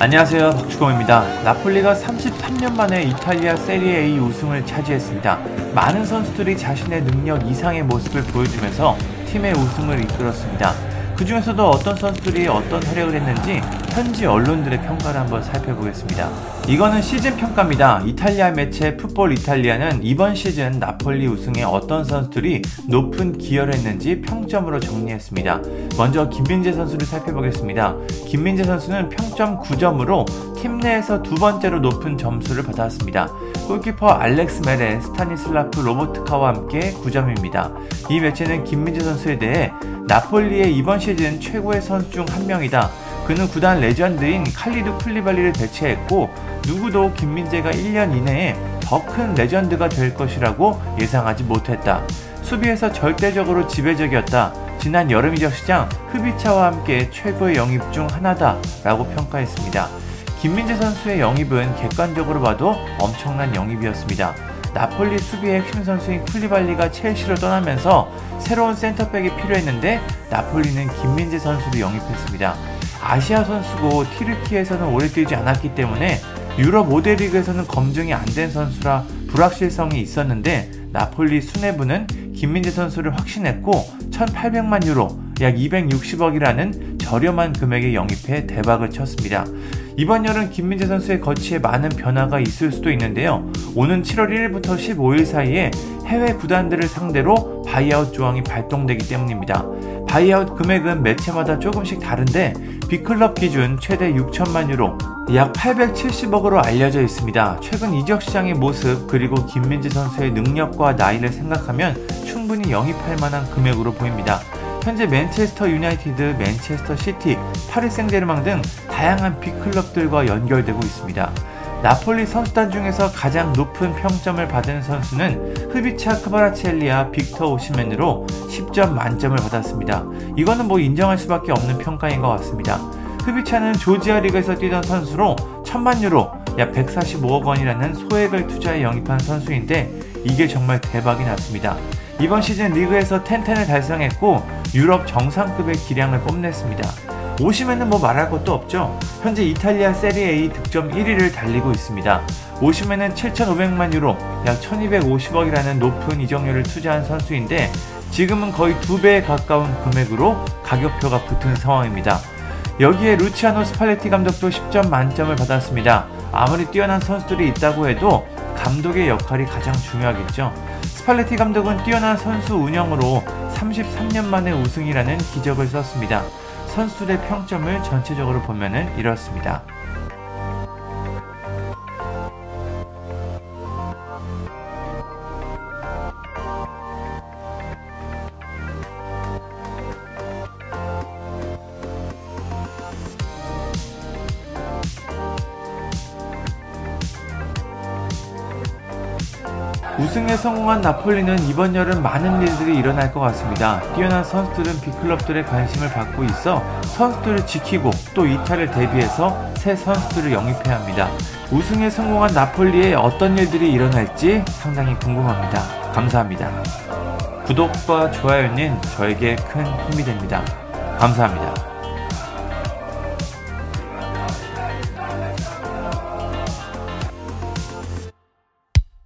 안녕하세요 박주공입니다. 나폴리가 33년 만에 이탈리아 세리에 A 우승을 차지했습니다. 많은 선수들이 자신의 능력 이상의 모습을 보여주면서 팀의 우승을 이끌었습니다. 그 중에서도 어떤 선수들이 어떤 활약을 했는지 현지 언론들의 평가를 한번 살펴보겠습니다. 이거는 시즌 평가입니다. 이탈리아 매체 풋볼 이탈리아는 이번 시즌 나폴리 우승에 어떤 선수들이 높은 기여를 했는지 평점으로 정리했습니다. 먼저 김민재 선수를 살펴보겠습니다. 김민재 선수는 평점 9점으로 팀 내에서 두 번째로 높은 점수를 받았습니다. 골키퍼 알렉스 메레, 스타니슬라프 로보트카와 함께 9점입니다. 이 매체는 김민재 선수에 대해 나폴리의 이번 시즌 최고의 선수 중 한 명이다. 그는 구단 레전드인 칼리두 쿨리발리를 대체했고 누구도 김민재가 1년 이내에 더 큰 레전드가 될 것이라고 예상하지 못했다. 수비에서 절대적으로 지배적이었다. 지난 여름 이적 시장 흡비차와 함께 최고의 영입 중 하나다. 라고 평가했습니다. 김민재 선수의 영입은 객관적으로 봐도 엄청난 영입이었습니다. 나폴리 수비의 핵심 선수인 쿨리발리가 첼시로 떠나면서 새로운 센터백이 필요했는데 나폴리는 김민재 선수를 영입했습니다. 아시아 선수고 티르키에서는 오래 뛰지 않았기 때문에 유럽 5대 리그에서는 검증이 안 된 선수라 불확실성이 있었는데 나폴리 수뇌부는 김민재 선수를 확신했고 1,800만 유로 약 260억이라는 저렴한 금액에 영입해 대박을 쳤습니다. 이번 여름 김민재 선수의 거취에 많은 변화가 있을 수도 있는데요. 오는 7월 1일부터 15일 사이에 해외 구단들을 상대로 바이아웃 조항이 발동되기 때문입니다. 바이아웃 금액은 매체마다 조금씩 다른데 빅클럽 기준 최대 6천만 유로, 약 870억으로 알려져 있습니다. 최근 이적 시장의 모습 그리고 김민재 선수의 능력과 나이를 생각하면 충분히 영입할 만한 금액으로 보입니다. 현재 맨체스터 유나이티드, 맨체스터 시티, 파리 생제르맹 등 다양한 빅클럽들과 연결되고 있습니다. 나폴리 선수단 중에서 가장 높은 평점을 받은 선수는 흐비차 크바라첼리아 빅터 오시맨으로 10점 만점을 받았습니다. 이거는 뭐 인정할 수밖에 없는 평가인 것 같습니다. 흐비차는 조지아 리그에서 뛰던 선수로 1000만 유로, 약 145억 원이라는 소액을 투자해 영입한 선수인데 이게 정말 대박이 났습니다. 이번 시즌 리그에서 텐텐을 달성했고 유럽 정상급의 기량을 뽐냈습니다. 오시면은 뭐 말할 것도 없죠. 현재 이탈리아 세리에 득점 1위를 달리고 있습니다. 오시면은 7,500만 유로, 약 1,250억이라는 높은 이적료를 투자한 선수인데 지금은 거의 두 배에 가까운 금액으로 가격표가 붙은 상황입니다. 여기에 루치아노 스팔레티 감독도 10점 만점을 받았습니다. 아무리 뛰어난 선수들이 있다고 해도 감독의 역할이 가장 중요하겠죠. 스팔레티 감독은 뛰어난 선수 운영으로 33년 만에 우승이라는 기적을 썼습니다. 선수들의 평점을 전체적으로 보면 이렇습니다. 우승에 성공한 나폴리는 이번 여름 많은 일들이 일어날 것 같습니다. 뛰어난 선수들은 빅클럽들의 관심을 받고 있어 선수들을 지키고 또 이탈을 대비해서 새 선수들을 영입해야 합니다. 우승에 성공한 나폴리에 어떤 일들이 일어날지 상당히 궁금합니다. 감사합니다. 구독과 좋아요는 저에게 큰 힘이 됩니다. 감사합니다.